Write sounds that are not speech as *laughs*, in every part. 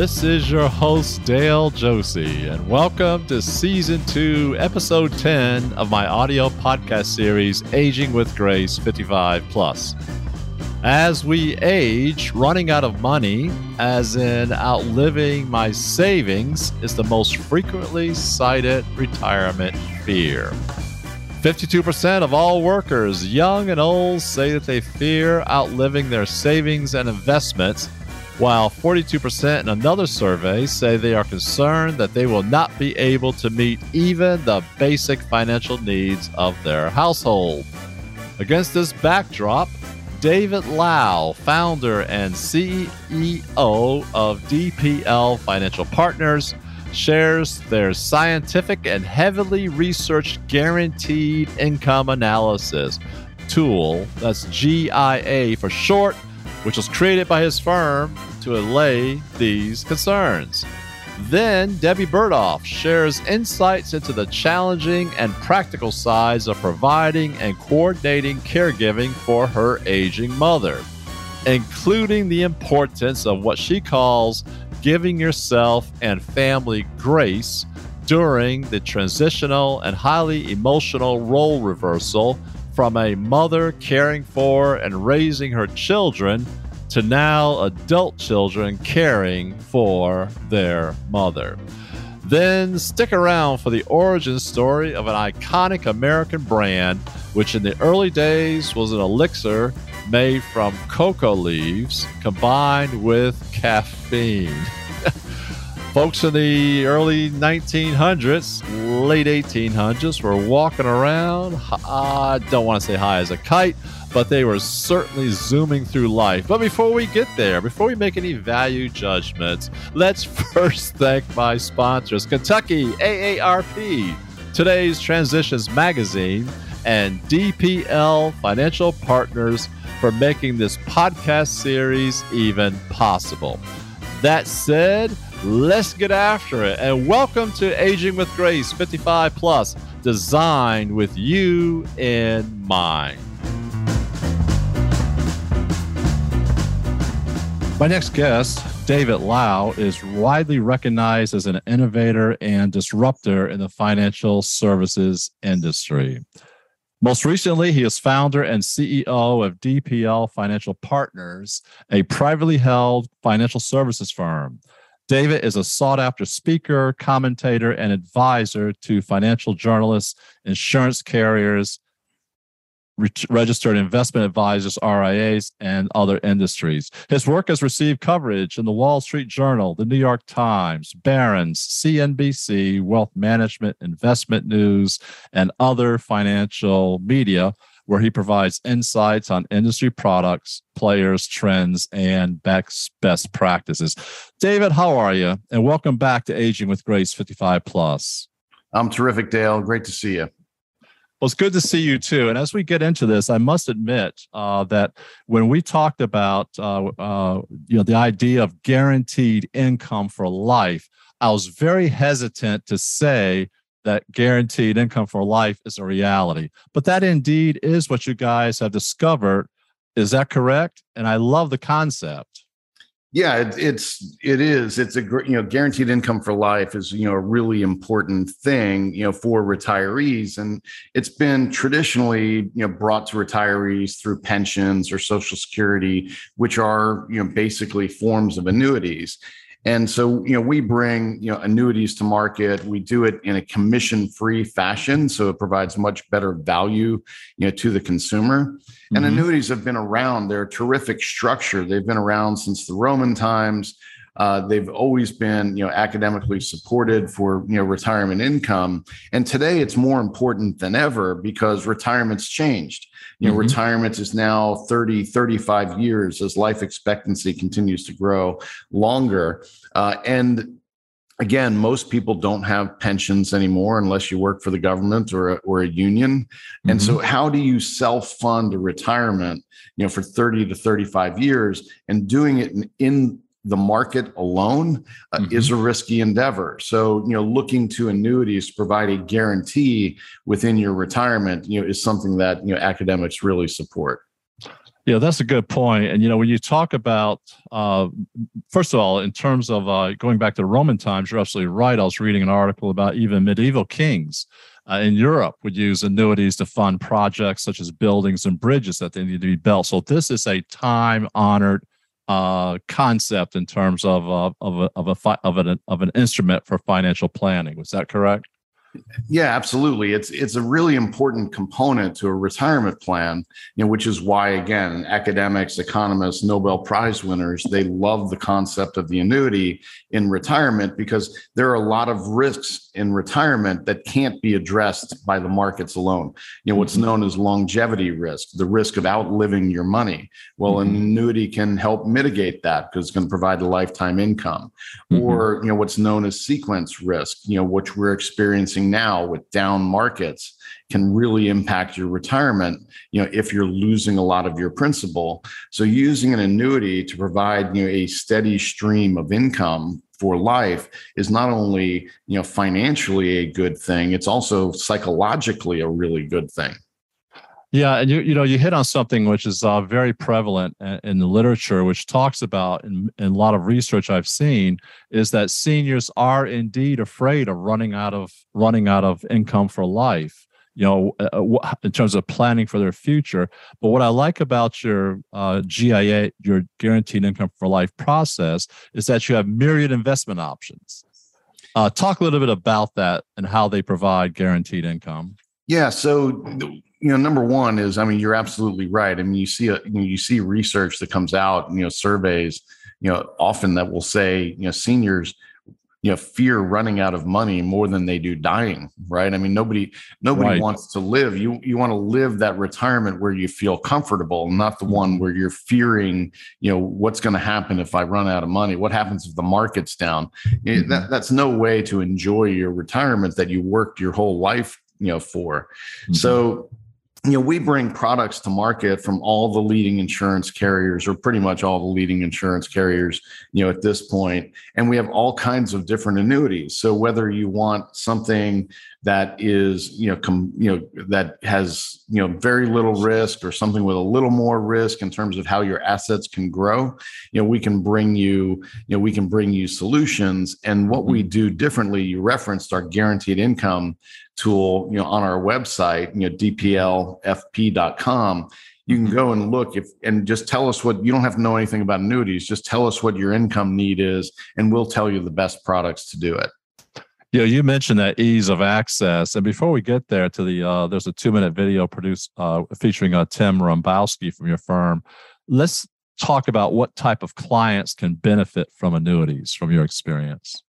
This is your host, Dale Josie, and welcome to Season 2, Episode 10 of my audio podcast series, Aging with Grace 55 Plus. As we age, running out of money, as in outliving my savings, is the most frequently cited retirement fear. 52% of all workers, young and old, say that they fear outliving their savings and investments, while 42% in another survey say they are concerned that they will not be able to meet even the basic financial needs of their household. Against this backdrop, David Lau, founder and CEO of DPL Financial Partners, shares their scientific and heavily researched guaranteed income analysis tool. That's GIA for short, which was created by his firm to allay these concerns. Then Debbie Burdoff shares insights into the challenging and practical sides of providing and coordinating caregiving for her aging mother, including the importance of what she calls giving yourself and family grace during the transitional and highly emotional role reversal from a mother caring for and raising her children to now adult children caring for their mother. Then stick around for the origin story of an iconic American brand, which in the early days was an elixir made from cocoa leaves combined with caffeine. Folks in the early 1900s, late 1800s were walking around. I don't want to say high as a kite, but they were certainly zooming through life. But before we get there, before we make any value judgments, let's *laughs* first thank my sponsors Kentucky AARP, today's Transitions Magazine, and DPL Financial Partners for making this podcast series even possible. That said, let's get after it. And welcome to Aging with Grace 55 Plus, designed with you in mind. My next guest, David Lau, is widely recognized as an innovator and disruptor in the financial services industry. Most recently, he is founder and CEO of DPL Financial Partners, a privately held financial services firm. David is a sought after speaker, commentator, and advisor to financial journalists, insurance carriers, registered investment advisors, RIAs, and other industries. His work has received coverage in the Wall Street Journal, the New York Times, Barron's, CNBC, Wealth Management, Investment News, and other financial media, where he provides insights on industry products, players, trends, and best, best practices. David, how are you? And welcome back to Aging with Grace 55 Plus. I'm terrific, Dale. Great to see you. Well, it's good to see you too. And as we get into this, I must admit uh, that when we talked about uh, uh, you know the idea of guaranteed income for life, I was very hesitant to say that guaranteed income for life is a reality. But that indeed is what you guys have discovered. Is that correct? And I love the concept. Yeah, it, it's it is. It's a you know guaranteed income for life is you know a really important thing you know for retirees, and it's been traditionally you know brought to retirees through pensions or Social Security, which are you know basically forms of annuities. And so, you know, we bring, you know, annuities to market. We do it in a commission-free fashion, so it provides much better value, you know, to the consumer. Mm-hmm. And annuities have been around. They're a terrific structure. They've been around since the Roman times. Uh, they've always been, you know, academically supported for, you know, retirement income. And today it's more important than ever because retirement's changed. You know, mm-hmm. retirement is now 30, 35 years as life expectancy continues to grow longer. Uh, and again, most people don't have pensions anymore unless you work for the government or a, or a union. Mm-hmm. And so, mm-hmm. how do you self fund a retirement, you know, for 30 to 35 years and doing it in, in the market alone uh, mm-hmm. is a risky endeavor. So, you know, looking to annuities to provide a guarantee within your retirement, you know, is something that, you know, academics really support. Yeah, that's a good point. And you know, when you talk about, uh, first of all, in terms of uh, going back to Roman times, you're absolutely right. I was reading an article about even medieval kings uh, in Europe would use annuities to fund projects such as buildings and bridges that they need to be built. So this is a time honored uh, concept in terms of uh, of a, of a fi- of an of an instrument for financial planning. Was that correct? Yeah, absolutely. It's it's a really important component to a retirement plan, you know, which is why again, academics, economists, Nobel Prize winners, they love the concept of the annuity in retirement because there are a lot of risks in retirement that can't be addressed by the markets alone. You know, what's mm-hmm. known as longevity risk, the risk of outliving your money. Well, an mm-hmm. annuity can help mitigate that because it's going to provide a lifetime income. Mm-hmm. Or, you know, what's known as sequence risk, you know, which we're experiencing now with down markets can really impact your retirement you know if you're losing a lot of your principal. So using an annuity to provide you know a steady stream of income for life is not only you know financially a good thing it's also psychologically a really good thing yeah, and you you know you hit on something which is uh, very prevalent in the literature, which talks about in, in, a lot of research I've seen is that seniors are indeed afraid of running out of running out of income for life. You know, uh, uh in terms of planning for their future. But what I like about your uh, GIA, your guaranteed income for life process, is that you have myriad investment options. Uh, talk a little bit about that and how they provide guaranteed income. Yeah. So you know number one is i mean you're absolutely right i mean you see a, you, know, you see research that comes out you know surveys you know often that will say you know seniors you know fear running out of money more than they do dying right i mean nobody nobody right. wants to live you you want to live that retirement where you feel comfortable not the one mm-hmm. where you're fearing you know what's going to happen if i run out of money what happens if the market's down mm-hmm. that, that's no way to enjoy your retirement that you worked your whole life you know for mm-hmm. so you know, we bring products to market from all the leading insurance carriers, or pretty much all the leading insurance carriers, you know, at this point, and we have all kinds of different annuities. So whether you want something that is, you know, com, you know, that has, you know, very little risk, or something with a little more risk in terms of how your assets can grow, you know, we can bring you, you know, we can bring you solutions. And what we mm-hmm. do differently, you referenced our guaranteed income tool, you know, on our website, you know, dplfp.com, you can go and look if and just tell us what you don't have to know anything about annuities. Just tell us what your income need is, and we'll tell you the best products to do it. Yeah, you mentioned that ease of access, and before we get there to the, uh, there's a two minute video produced uh, featuring uh, Tim Rumbowski from your firm. Let's talk about what type of clients can benefit from annuities from your experience.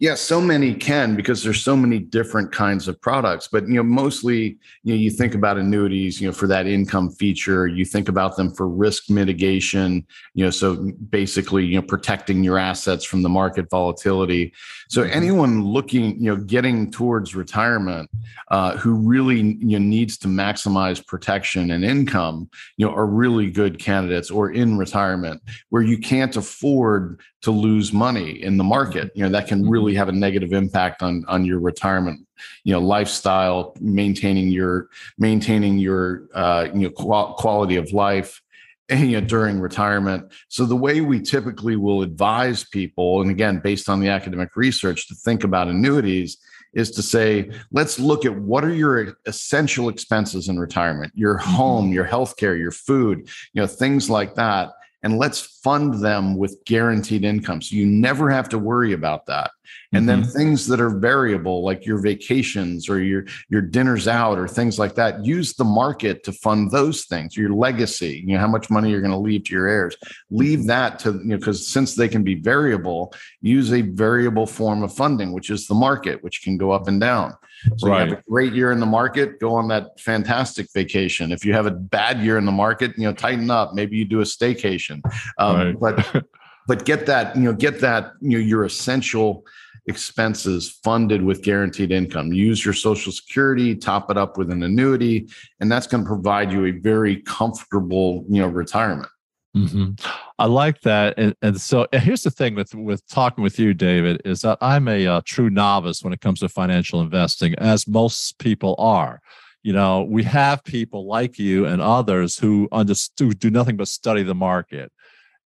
Yeah, so many can because there's so many different kinds of products. But you know, mostly, you know, you think about annuities, you know, for that income feature. You think about them for risk mitigation. You know, so basically, you know, protecting your assets from the market volatility. So mm-hmm. anyone looking, you know, getting towards retirement, uh, who really you know needs to maximize protection and income, you know, are really good candidates. Or in retirement, where you can't afford to lose money in the market you know that can really mm-hmm. have a negative impact on on your retirement you know lifestyle maintaining your maintaining your uh, you know qual- quality of life and, *laughs* you know, during retirement so the way we typically will advise people and again based on the academic research to think about annuities is to say let's look at what are your essential expenses in retirement your mm-hmm. home your health care your food you know things like that and let's fund them with guaranteed income. So you never have to worry about that. And mm-hmm. then things that are variable, like your vacations or your your dinners out or things like that, use the market to fund those things. Your legacy, you know, how much money you're going to leave to your heirs. Leave that to you know, because since they can be variable, use a variable form of funding, which is the market, which can go up and down. So right. you have a great year in the market, go on that fantastic vacation. If you have a bad year in the market, you know, tighten up. Maybe you do a staycation. Um, right. but *laughs* but get that, you know, get that, you know, your essential expenses funded with guaranteed income. Use your social security, top it up with an annuity, and that's going to provide you a very comfortable, you know, retirement. Mm-hmm. I like that, and, and so here's the thing with with talking with you, David, is that I'm a uh, true novice when it comes to financial investing, as most people are. you know, we have people like you and others who understand do nothing but study the market.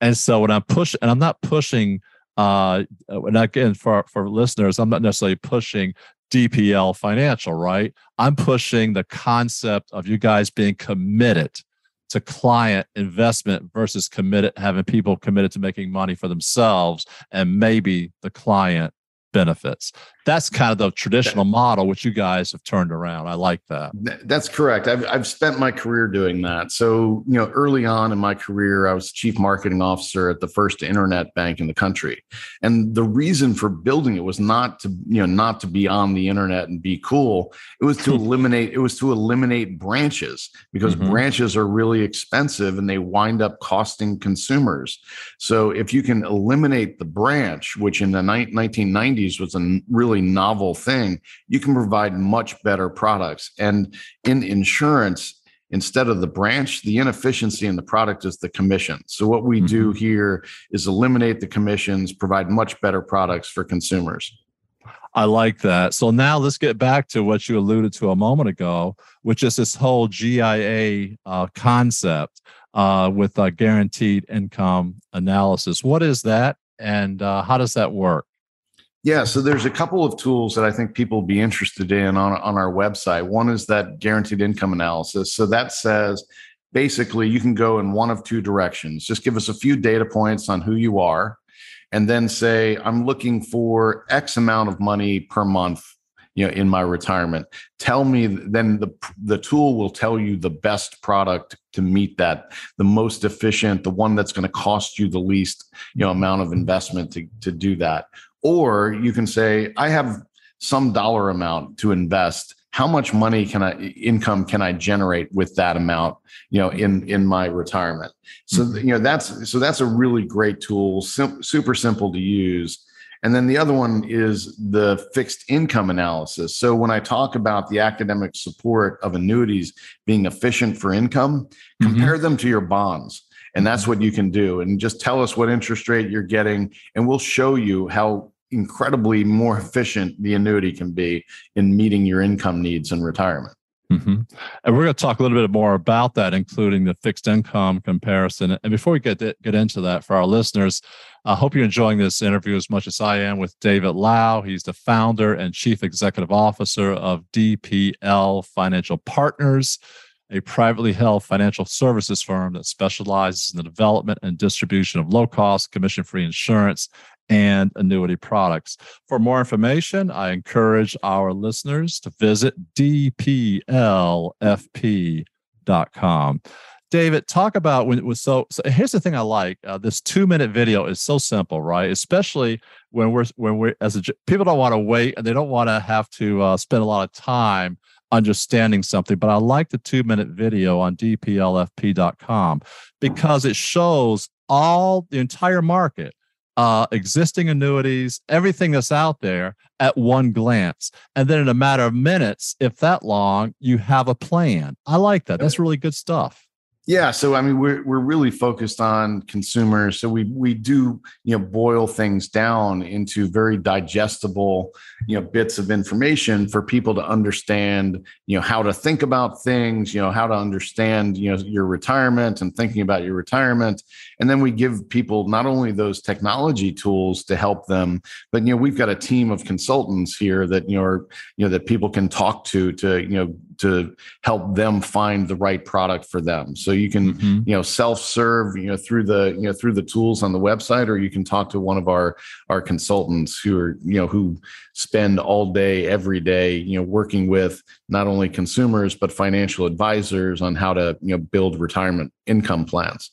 And so when I'm pushing, and I'm not pushing, uh, and again for for listeners, I'm not necessarily pushing DPL Financial, right? I'm pushing the concept of you guys being committed to client investment versus committed having people committed to making money for themselves and maybe the client benefits. That's kind of the traditional model, which you guys have turned around. I like that. That's correct. I've, I've spent my career doing that. So, you know, early on in my career, I was chief marketing officer at the first internet bank in the country. And the reason for building it was not to, you know, not to be on the internet and be cool. It was to eliminate, it was to eliminate branches because mm-hmm. branches are really expensive and they wind up costing consumers. So if you can eliminate the branch, which in the ni- 1990s was a really novel thing, you can provide much better products. And in insurance, instead of the branch, the inefficiency in the product is the commission. So what we mm-hmm. do here is eliminate the commissions, provide much better products for consumers. I like that. So now let's get back to what you alluded to a moment ago, which is this whole GIA uh, concept uh, with a guaranteed income analysis. What is that, and uh, how does that work? Yeah, so there's a couple of tools that I think people will be interested in on, on our website. One is that guaranteed income analysis. So that says basically you can go in one of two directions. Just give us a few data points on who you are, and then say, I'm looking for X amount of money per month you know in my retirement tell me then the the tool will tell you the best product to meet that the most efficient the one that's going to cost you the least you know amount of investment to to do that or you can say, I have some dollar amount to invest. How much money can I income can I generate with that amount, you know, in in my retirement? So mm-hmm. you know that's so that's a really great tool, sim- super simple to use. And then the other one is the fixed income analysis. So when I talk about the academic support of annuities being efficient for income, mm-hmm. compare them to your bonds. And that's what you can do. And just tell us what interest rate you're getting, and we'll show you how incredibly more efficient the annuity can be in meeting your income needs in retirement. Mm-hmm. And we're going to talk a little bit more about that, including the fixed income comparison. And before we get to, get into that, for our listeners, I hope you're enjoying this interview as much as I am with David Lau. He's the founder and chief executive officer of DPL Financial Partners, a privately held financial services firm that specializes in the development and distribution of low cost, commission free insurance and annuity products. For more information, I encourage our listeners to visit dplfp.com. David, talk about when it was so. So here's the thing I like: uh, this two minute video is so simple, right? Especially when we're when we're as a people don't want to wait and they don't want to have to uh, spend a lot of time understanding something. But I like the two minute video on dplfp.com because it shows all the entire market uh, existing annuities, everything that's out there at one glance. And then in a matter of minutes, if that long, you have a plan. I like that. That's really good stuff. Yeah, so I mean, we're we're really focused on consumers. So we we do you know boil things down into very digestible you know bits of information for people to understand you know how to think about things, you know how to understand you know your retirement and thinking about your retirement, and then we give people not only those technology tools to help them, but you know we've got a team of consultants here that you know are, you know that people can talk to to you know to help them find the right product for them. So you can, mm-hmm. you know, self-serve, you know, through the, you know, through the tools on the website, or you can talk to one of our our consultants who are, you know, who spend all day, every day, you know, working with not only consumers but financial advisors on how to, you know, build retirement income plans.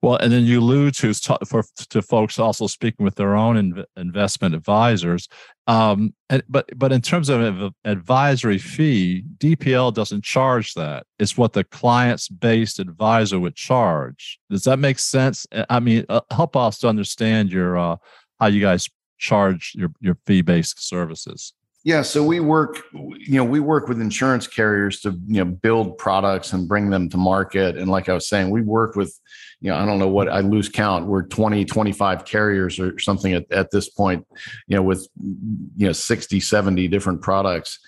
Well, and then you allude to for to folks also speaking with their own inv- investment advisors. Um, and, but but in terms of advisory fee, DPL doesn't charge that. It's what the client's based advisor would charge. Does that make sense? I mean, uh, help us to understand your uh, how you guys charge your your fee based services. Yeah, so we work, you know, we work with insurance carriers to, you know, build products and bring them to market. And like I was saying, we work with, you know, I don't know what I lose count. We're 20, 25 carriers or something at, at this point, you know, with, you know, 60, 70 different products.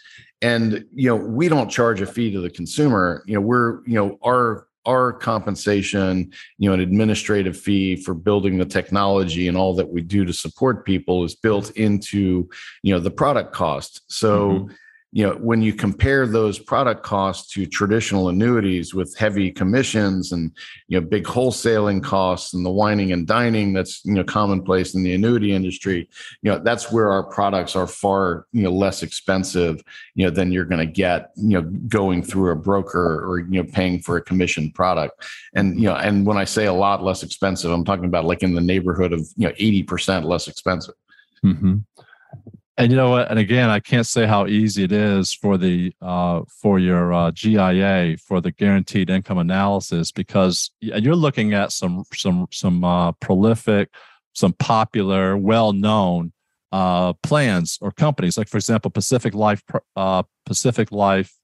and you know we don't charge a fee to the consumer you know we're you know our our compensation you know an administrative fee for building the technology and all that we do to support people is built into you know the product cost. So mm-hmm you know when you compare those product costs to traditional annuities with heavy commissions and you know big wholesaling costs and the wining and dining that's you know commonplace in the annuity industry you know that's where our products are far you know less expensive you know than you're going to get you know going through a broker or you know paying for a commission product and you know and when i say a lot less expensive i'm talking about like in the neighborhood of you know 80% less expensive mm-hmm. And you know what? And again, I can't say how easy it is for the uh, for your uh, GIA for the guaranteed income analysis because you're looking at some some some uh, prolific, some popular, well known uh, plans or companies. Like for example, Pacific Life uh, Pacific Life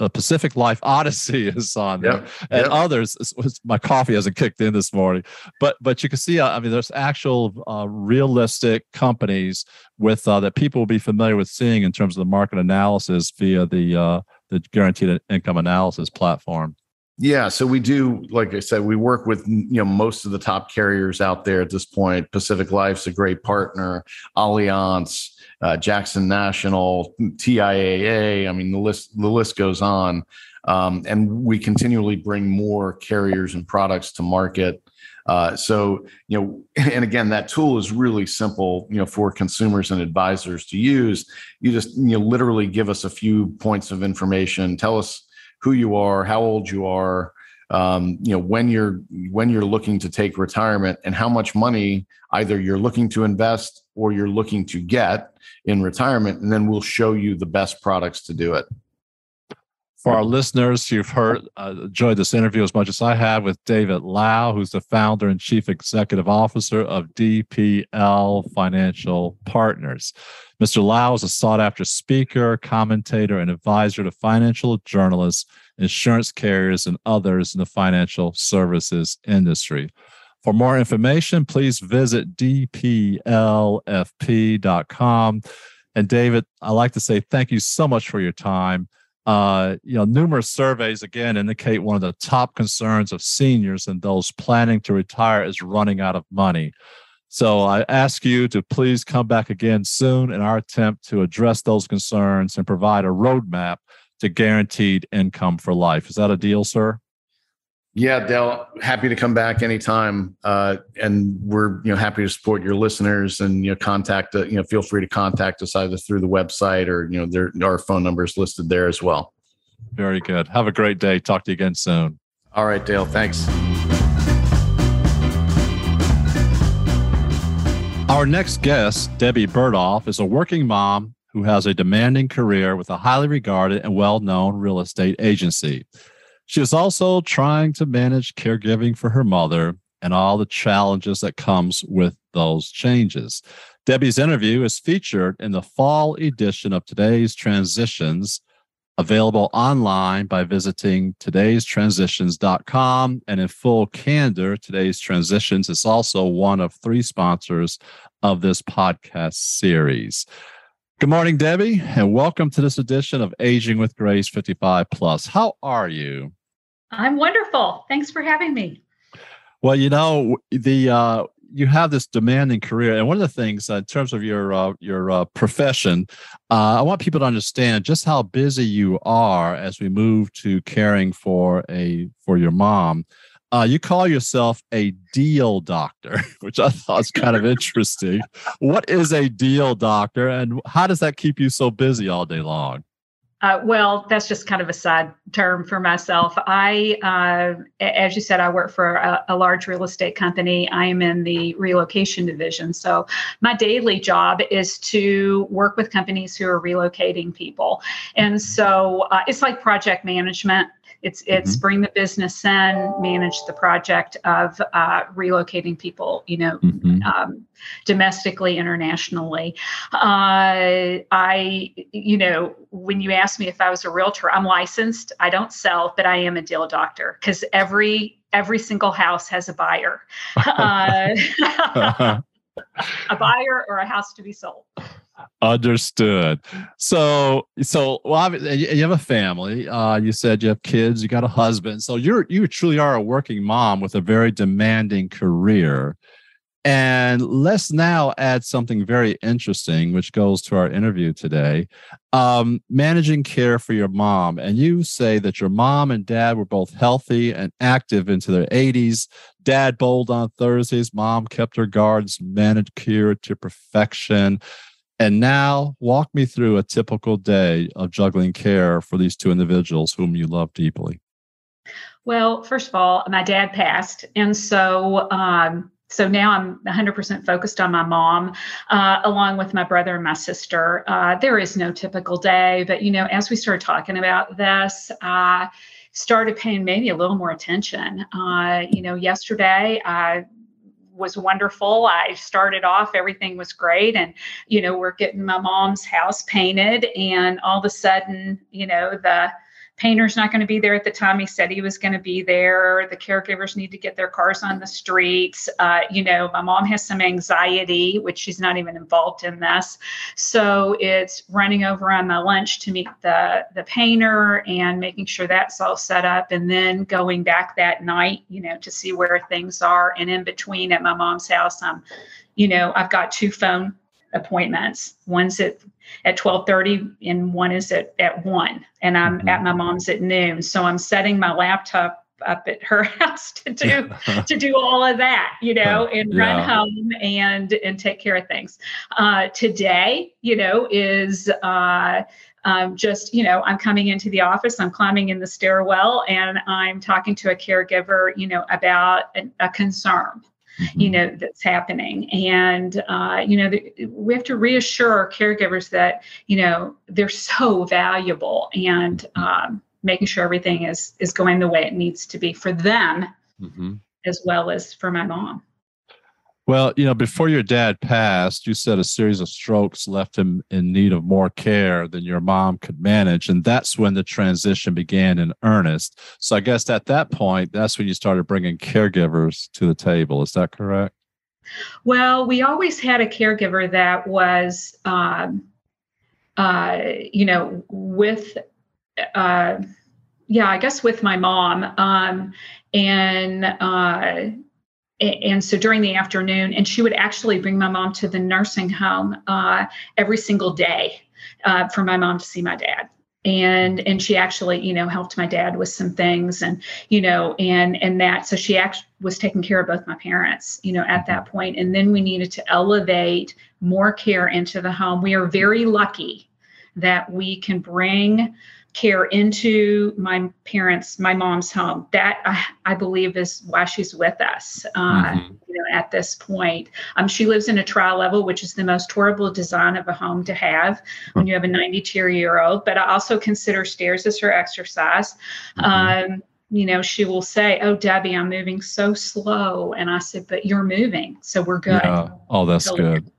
the Pacific Life Odyssey *laughs* is on there, yep, and yep. others. My coffee hasn't kicked in this morning, but but you can see. Uh, I mean, there's actual uh, realistic companies with uh, that people will be familiar with seeing in terms of the market analysis via the uh, the guaranteed income analysis platform. Yeah, so we do, like I said, we work with you know most of the top carriers out there at this point. Pacific Life's a great partner, Allianz, uh, Jackson National, TIAA. I mean, the list the list goes on, um, and we continually bring more carriers and products to market. Uh, so you know, *laughs* and again, that tool is really simple, you know, for consumers and advisors to use. You just you know literally give us a few points of information, tell us who you are, how old you are, um, you know when you're when you're looking to take retirement and how much money either you're looking to invest or you're looking to get in retirement and then we'll show you the best products to do it for our listeners you've heard uh, enjoyed this interview as much as i have with david lau who's the founder and chief executive officer of dpl financial partners mr lau is a sought after speaker commentator and advisor to financial journalists insurance carriers, and others in the financial services industry. For more information, please visit dplfp.com. And David, I like to say thank you so much for your time. Uh, you know, numerous surveys again indicate one of the top concerns of seniors and those planning to retire is running out of money. So I ask you to please come back again soon in our attempt to address those concerns and provide a roadmap to guaranteed income for life. Is that a deal, sir? Yeah, Dale, happy to come back anytime. Uh, and we're, you know, happy to support your listeners and, you know, contact, uh, you know, feel free to contact us either through the website or, you know, there our phone numbers listed there as well. Very good. Have a great day. Talk to you again soon. All right, Dale. Thanks. Our next guest, Debbie Berdoff, is a working mom who has a demanding career with a highly regarded and well known real estate agency. She is also trying to manage caregiving for her mother and all the challenges that comes with those changes. Debbie's interview is featured in the fall edition of today's Transitions, available online by visiting today'stransitions.com. And in full candor, today's Transitions is also one of three sponsors of this podcast series. Good morning, Debbie, and welcome to this edition of Aging with Grace 55 Plus. How are you? I'm wonderful. Thanks for having me. Well, you know, the uh, you have this demanding career, and one of the things uh, in terms of your uh, your uh, profession, uh, I want people to understand just how busy you are as we move to caring for a for your mom. Uh, you call yourself a deal doctor, *laughs* which I thought was kind of interesting. What is a deal doctor, and how does that keep you so busy all day long? Uh, well, that's just kind of a side term for myself. I, uh, as you said, I work for a, a, large real estate company. I am in the relocation division. So my daily job is to work with companies who are relocating people. And so uh, it's like project management it's it's mm-hmm. bring the business in, manage the project of uh, relocating people, you know, mm-hmm. um, domestically, internationally. Uh, I, you know, when you ask me if I was a realtor, I'm licensed. I don't sell, but I am a deal doctor because every every single house has a buyer. *laughs* Uh, *laughs* *laughs* a buyer or a house to be sold. Understood. So, so well, you have a family. Uh, you said you have kids. You got a husband. So you're you truly are a working mom with a very demanding career. And let's now add something very interesting, which goes to our interview today. Um, managing care for your mom. And you say that your mom and dad were both healthy and active into their 80s. Dad bowled on Thursdays. Mom kept her guards manicured to perfection. And now, walk me through a typical day of juggling care for these two individuals whom you love deeply. Well, first of all, my dad passed. And so, um, so now I'm 100% focused on my mom, uh, along with my brother and my sister. Uh, there is no typical day, but you know, as we started talking about this, I started paying maybe a little more attention. Uh, you know, yesterday I was wonderful. I started off, everything was great. And, you know, we're getting my mom's house painted, and all of a sudden, you know, the painter's not going to be there at the time he said he was going to be there. The caregivers need to get their cars on the streets. Uh, you know, my mom has some anxiety, which she's not even involved in this. So it's running over on my lunch to meet the the painter and making sure that's all set up, and then going back that night, you know, to see where things are. And in between at my mom's house, I'm, you know, I've got two phone appointments. One's at at 12:30 and one is at at 1 and I'm mm-hmm. at my mom's at noon. So I'm setting my laptop up at her *laughs* house to do *laughs* to do all of that, you know, *laughs* and yeah. run home and and take care of things. Uh, today, you know, is uh, um, just you know i'm coming into the office i'm climbing in the stairwell and i'm talking to a caregiver you know about a, a concern mm-hmm. you know that's happening and uh, you know the, we have to reassure caregivers that you know they're so valuable and um, making sure everything is is going the way it needs to be for them mm-hmm. as well as for my mom well, you know, before your dad passed, you said a series of strokes left him in need of more care than your mom could manage. And that's when the transition began in earnest. So I guess at that point, that's when you started bringing caregivers to the table. Is that correct? Well, we always had a caregiver that was, um, uh, you know, with, uh, yeah, I guess with my mom. Um, and, uh, and so during the afternoon, and she would actually bring my mom to the nursing home uh, every single day uh, for my mom to see my dad. And and she actually, you know, helped my dad with some things, and you know, and and that. So she actually was taking care of both my parents, you know, at that point. And then we needed to elevate more care into the home. We are very lucky that we can bring care into my parents, my mom's home. That I, I believe is why she's with us. Uh, mm-hmm. You know, at this point, um, she lives in a tri-level, which is the most horrible design of a home to have when you have a 92 year old. But I also consider stairs as her exercise. Mm-hmm. Um, you know, she will say, "Oh, Debbie, I'm moving so slow," and I said, "But you're moving, so we're good." Yeah. Oh, that's so good.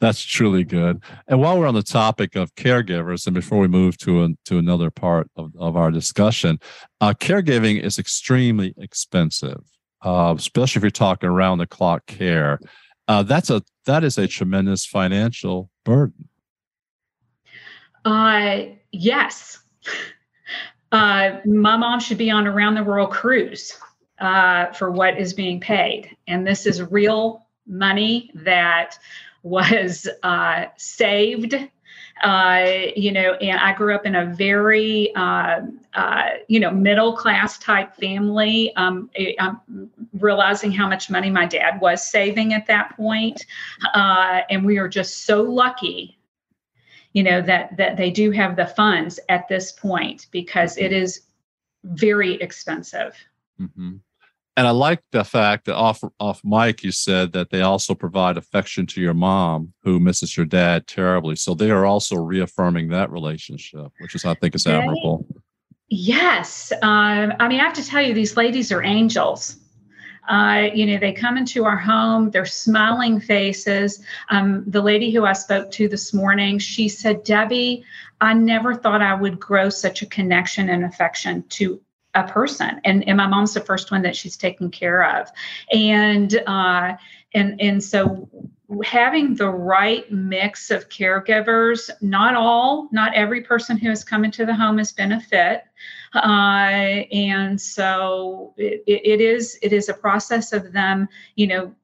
That's truly good. And while we're on the topic of caregivers, and before we move to a, to another part of, of our discussion, uh, caregiving is extremely expensive, uh, especially if you're talking around the clock care. Uh, that's a that is a tremendous financial burden. Uh, yes. *laughs* Uh, my mom should be on a round the world cruise uh, for what is being paid, and this is real money that was uh, saved. Uh, you know, and I grew up in a very, uh, uh, you know, middle class type family. Um, I'm realizing how much money my dad was saving at that point. Uh, and we are just so lucky, you know, that that they do have the funds at this point because it is very expensive. Mm-hmm and I like the fact that off off mic you said that they also provide affection to your mom who misses your dad terribly. So they are also reaffirming that relationship, which is I think is admirable. Yes, um, I mean I have to tell you these ladies are angels. Uh, you know, they come into our home, they're smiling faces. Um, the lady who I spoke to this morning, she said, Debbie, I never thought I would grow such a connection and affection to a person and, and my mom's the first one that she's taken care of and uh, and and so having the right mix of caregivers, not all, not every person who has come into the home has been a fit. Uh, and so it, it is it is a process of them, you know,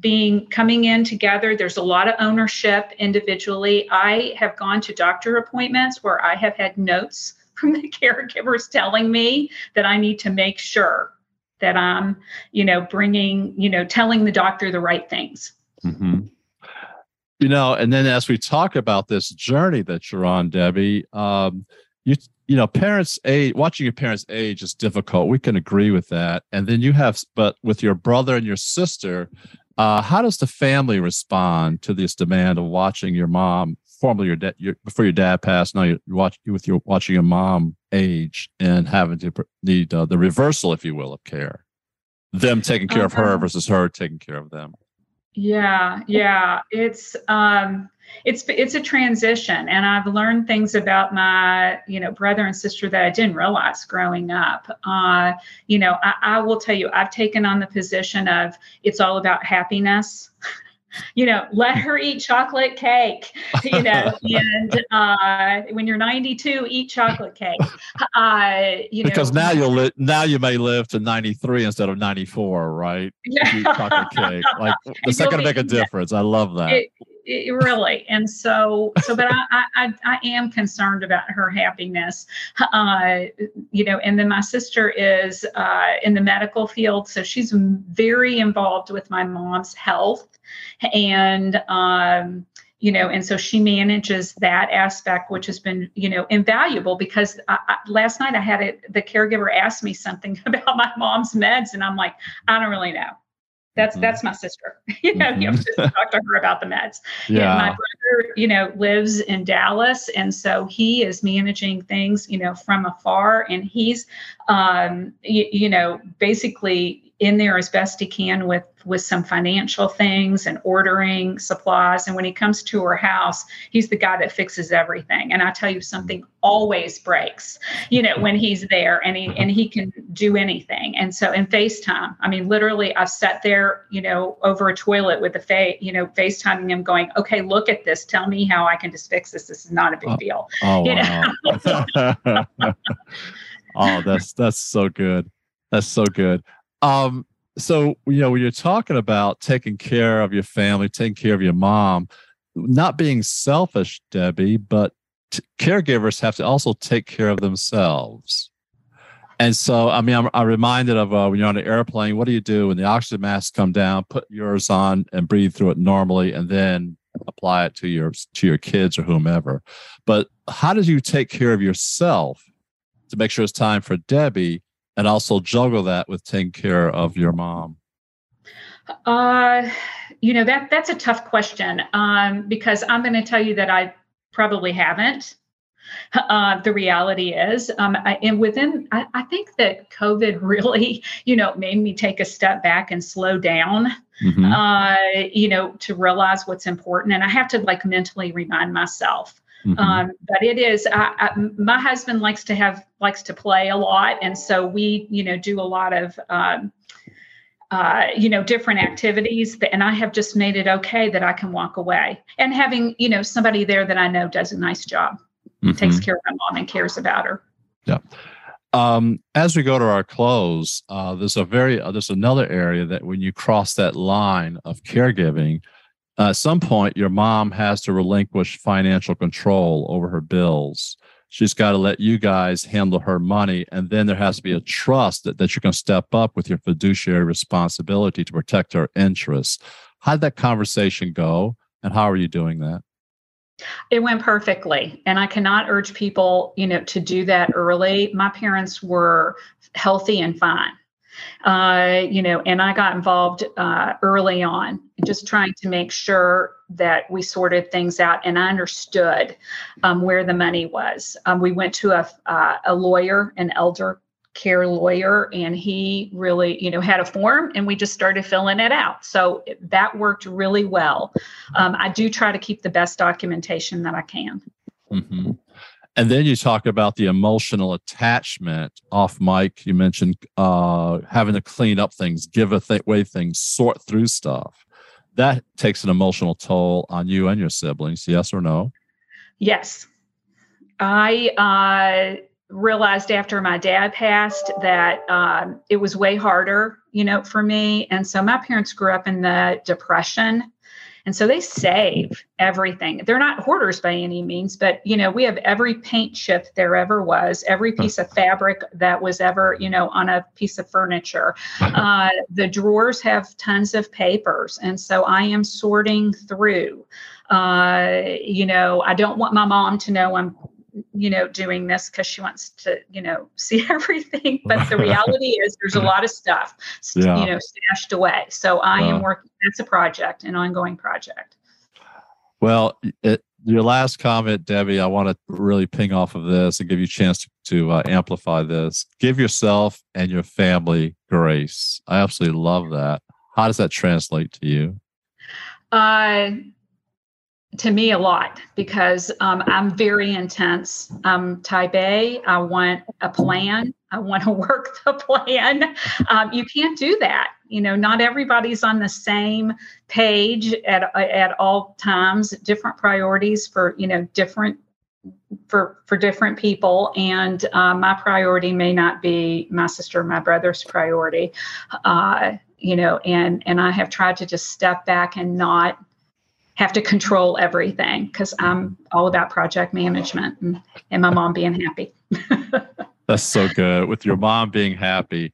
being coming in together. There's a lot of ownership individually. I have gone to doctor appointments where I have had notes from the *laughs* caregivers telling me that I need to make sure that I'm, you know, bringing, you know, telling the doctor the right things. Mm-hmm. You know, and then as we talk about this journey that you're on, Debbie, um, you you know, parents age watching your parents age is difficult. We can agree with that. And then you have, but with your brother and your sister, uh, how does the family respond to this demand of watching your mom, formerly your dad, before your dad passed? Now you're watching with your watching your mom age and having to need uh, the reversal, if you will, of care. Them taking care of her uh-huh. versus her taking care of them. Yeah, yeah, it's um, it's it's a transition, and I've learned things about my you know brother and sister that I didn't realize growing up. Uh, you know, I, I will tell you, I've taken on the position of it's all about happiness. *laughs* you know, let her eat chocolate cake, *laughs* you know, *laughs* and uh, when you're 92, eat chocolate cake. Uh, you because know, now you'll li- now you may live to 93 instead of 94, right? Yeah. chocolate cake. Like, is that going to make a difference? I love that. It, it, really. And so so but I, I i am concerned about her happiness. Uh you know and then my sister is uh in the medical field so she's very involved with my mom's health. And um, you know and so she manages that aspect which has been you know invaluable because I, I, last night i had it the caregiver asked me something *laughs* about my mom's meds and i'm like i don't really know that's mm-hmm. that's my sister *laughs* you know mm-hmm. you have to talk to her about the meds yeah and my brother you know lives in dallas and so he is managing things you know from afar and he's um you, you know basically in there as best he can with with some financial things and ordering supplies. And when he comes to her house he's the guy that fixes everything. And i tell you something always breaks you know when he's there and he and he can do anything. And so in facetime i mean literally i've sat there you know over a toilet with the face you know facetiming him going okay look at this. Tell me how i can just fix this. This is not a big oh, deal. oh, wow. *laughs* oh that's that's so good. That's so good um, so you know when you're talking about taking care of your family, taking care of your mom, not being selfish, Debbie, but t- caregivers have to also take care of themselves. And so, I mean, I'm, I'm reminded of uh, when you're on an airplane, what do you do when the oxygen masks come down? Put yours on and breathe through it normally, and then apply it to your to your kids or whomever. But how did you take care of yourself to make sure it's time for Debbie and also juggle that with taking care of your mom? Uh, you know that that's a tough question um, because I'm going to tell you that I probably haven't. *laughs* Uh, the reality is, um, I, and within, I, I, think that COVID *laughs* really, you know, made me take a step back and slow down, mm-hmm. uh, you know, to realize what's important. And I have to like mentally remind myself Mm-hmm. Um, but it is. I, I, my husband likes to have likes to play a lot, and so we, you know, do a lot of. Um, uh, you know different activities and i have just made it okay that i can walk away and having you know somebody there that i know does a nice job mm-hmm. takes care of my mom and cares about her yeah um, as we go to our close uh, there's a very uh, there's another area that when you cross that line of caregiving at some point, your mom has to relinquish financial control over her bills. She's got to let you guys handle her money. And then there has to be a trust that, that you're going to step up with your fiduciary responsibility to protect her interests. How did that conversation go? And how are you doing that? It went perfectly. And I cannot urge people, you know, to do that early. My parents were healthy and fine uh, you know, and I got involved uh, early on, just trying to make sure that we sorted things out and I understood um, where the money was. Um, we went to a, uh, a lawyer, an elder care lawyer, and he really, you know, had a form and we just started filling it out. So that worked really well. Um, I do try to keep the best documentation that I can. Mm-hmm. And then you talk about the emotional attachment off mic. You mentioned uh, having to clean up things, give away things, sort through stuff. That takes an emotional toll on you and your siblings. Yes or no? Yes. I uh, realized after my dad passed that um, it was way harder, you know, for me. And so my parents grew up in the Depression. And so they save everything. They're not hoarders by any means, but you know, we have every paint chip there ever was, every piece of fabric that was ever, you know, on a piece of furniture. *laughs* Uh, the drawers have tons of papers. And so I am sorting through. Uh, you know, I don't want my mom to know I'm you know doing this because she wants to you know *laughs* see everything. But the *laughs* reality is there's a lot of stuff yeah. you know stashed away. So i am working that's a project an ongoing project. Well it, your last comment debbie i want to really ping off of this and give you a chance to, to uh, amplify this. Give yourself and your family grace. I absolutely love that. How does that translate to you? Uh to me a lot because um, I'm very intense. I'm type A. I want a plan. I want to *laughs* work the plan. Um, you can't do that. You know, not everybody's on the same page at at all times. Different priorities for you know different for for different people and uh, my priority may not be my sister my brother's priority uh, you know and and i have tried to just step back and not have to control everything because I'm all about project management and, and my mom being happy. *laughs* That's so good. With your mom being happy.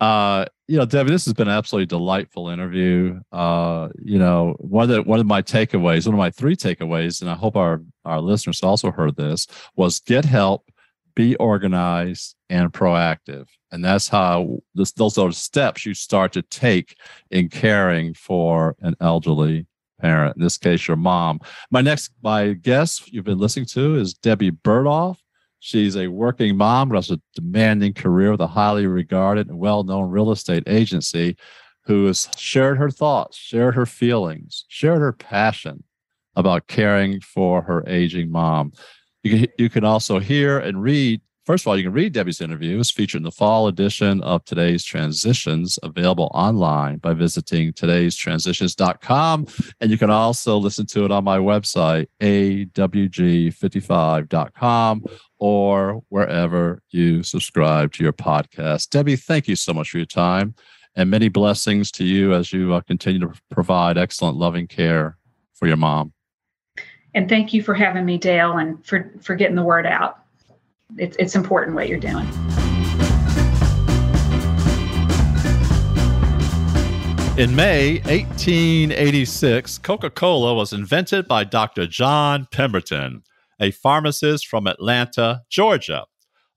Uh, you know, Debbie, this has been an absolutely delightful interview. Uh, you know, one of the, one of my takeaways, one of my three takeaways, and I hope our our listeners also heard this, was get help, be organized, and proactive. And that's how this, those are steps you start to take in caring for an elderly parent, in this case, your mom. My next, my guest you've been listening to is Debbie Berdoff. She's a working mom who has a demanding career with a highly regarded and well known real estate agency who has shared her thoughts, shared her feelings, shared her passion about caring for her aging mom. You can, you can also hear and read First of all, you can read Debbie's interviews featured in the fall edition of Today's Transitions, available online by visiting today'stransitions.com. And you can also listen to it on my website, awg55.com, or wherever you subscribe to your podcast. Debbie, thank you so much for your time and many blessings to you as you uh, continue to provide excellent, loving care for your mom. And thank you for having me, Dale, and for, for getting the word out it's, it's important what you're doing. In May 1886, Coca Cola was invented by Dr. John Pemberton, a pharmacist from Atlanta, Georgia.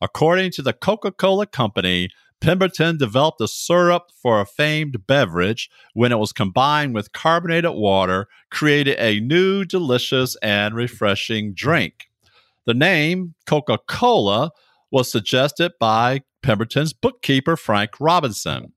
According to the Coca Cola Company, Pemberton developed a syrup for a famed beverage when it was combined with carbonated water, created a new, delicious, and refreshing drink. The name Coca Cola was suggested by Pemberton's bookkeeper, Frank Robinson,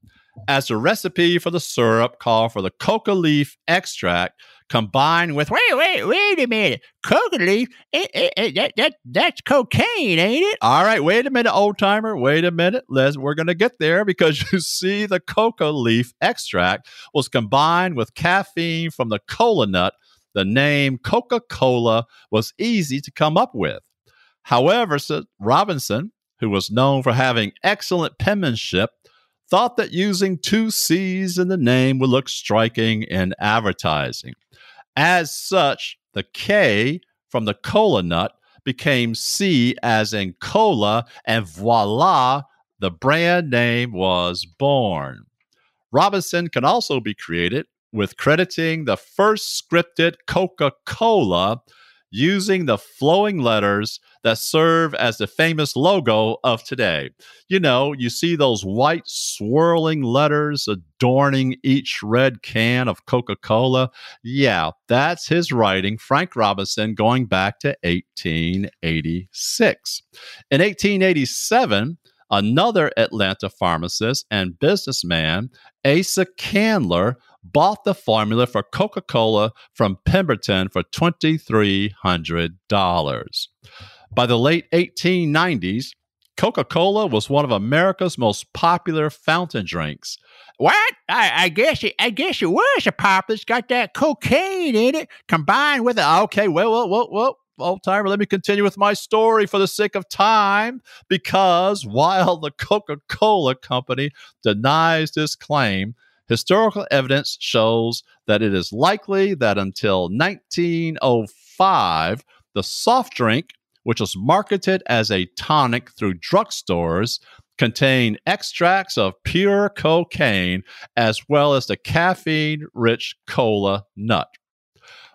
as the recipe for the syrup called for the coca leaf extract combined with wait wait wait a minute. Coca leaf it, it, it, that, that that's cocaine ain't it? All right wait a minute old timer. Wait a minute. Les we're gonna get there because *laughs* you see the coca leaf extract was combined with caffeine from the cola nut the name Coca Cola was easy to come up with. However, Robinson, who was known for having excellent penmanship, thought that using two C's in the name would look striking in advertising. As such, the K from the cola nut became C as in cola, and voila, the brand name was born. Robinson can also be created with crediting the first scripted Coca Cola using the flowing letters that serve as the famous logo of today. You know, you see those white swirling letters adorning each red can of Coca Cola. Yeah, that's his writing, Frank Robinson, going back to 1886. In 1887, another Atlanta pharmacist and businessman, Asa Candler, bought the formula for Coca Cola from Pemberton for $2,300. By the late 1890s, Coca Cola was one of America's most popular fountain drinks. What? I, I guess it. I guess it was a popular. It's got that cocaine in it, combined with it. Okay, well, well, well, well. Old timer, let me continue with my story for the sake of time. Because while the Coca Cola Company denies this claim, historical evidence shows that it is likely that until 1905, the soft drink, which was marketed as a tonic through drugstores, contained extracts of pure cocaine as well as the caffeine rich cola nut.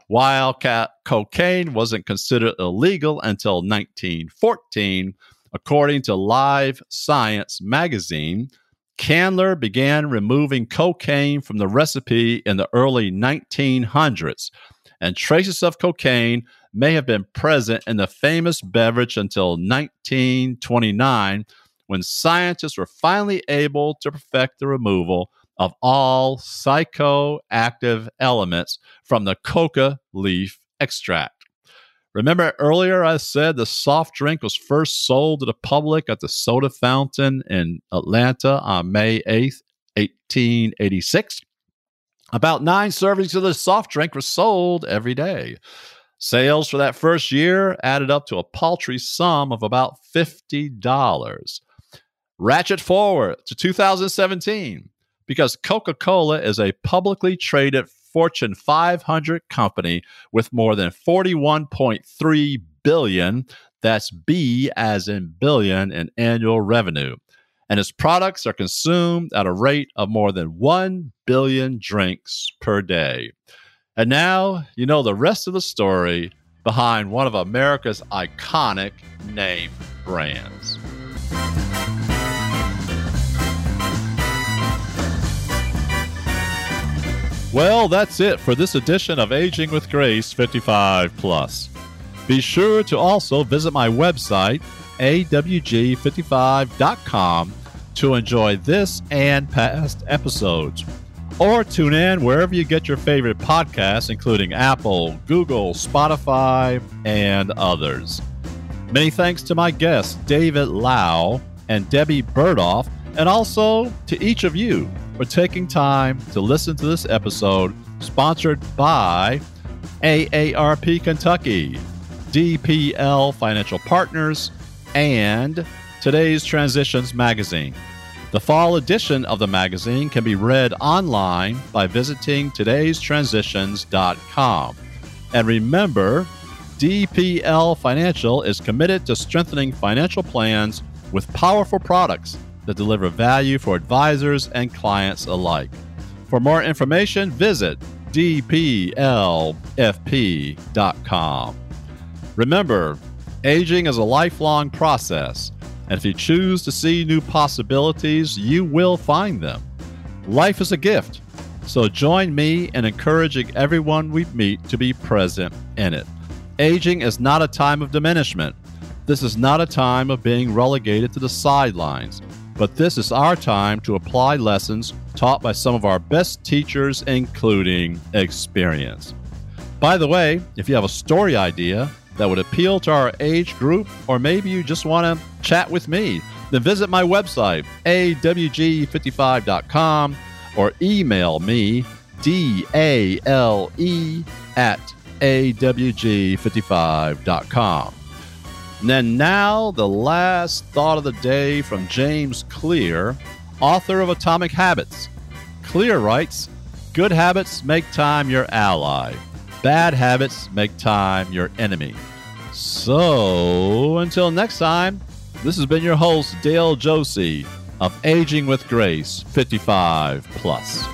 While ca- cocaine wasn't considered illegal until 1914, according to Live Science magazine, Candler began removing cocaine from the recipe in the early 1900s, and traces of cocaine may have been present in the famous beverage until 1929 when scientists were finally able to perfect the removal of all psychoactive elements from the coca leaf extract. Remember earlier I said the soft drink was first sold to the public at the soda fountain in Atlanta on May 8th, 1886? About nine servings of the soft drink were sold every day. Sales for that first year added up to a paltry sum of about $50. Ratchet forward to 2017 because Coca Cola is a publicly traded Fortune 500 company with more than 41.3 billion that's B as in billion in annual revenue and its products are consumed at a rate of more than 1 billion drinks per day. And now you know the rest of the story behind one of America's iconic name brands. Well, that's it for this edition of Aging with Grace 55 Plus. Be sure to also visit my website, awg55.com, to enjoy this and past episodes. Or tune in wherever you get your favorite podcasts, including Apple, Google, Spotify, and others. Many thanks to my guests, David Lau and Debbie Burdoff, and also to each of you for taking time to listen to this episode sponsored by AARP Kentucky, DPL Financial Partners, and today's Transitions Magazine. The fall edition of the magazine can be read online by visiting today'stransitions.com. And remember, DPL Financial is committed to strengthening financial plans with powerful products that deliver value for advisors and clients alike. For more information, visit dplfp.com. Remember, aging is a lifelong process, and if you choose to see new possibilities, you will find them. Life is a gift, so join me in encouraging everyone we meet to be present in it. Aging is not a time of diminishment. This is not a time of being relegated to the sidelines but this is our time to apply lessons taught by some of our best teachers, including experience. By the way, if you have a story idea that would appeal to our age group, or maybe you just want to chat with me, then visit my website, awg55.com, or email me, D-A-L-E at awg55.com. And now, the last thought of the day from James Clear, author of Atomic Habits. Clear writes Good habits make time your ally, bad habits make time your enemy. So, until next time, this has been your host, Dale Josey of Aging with Grace 55 Plus.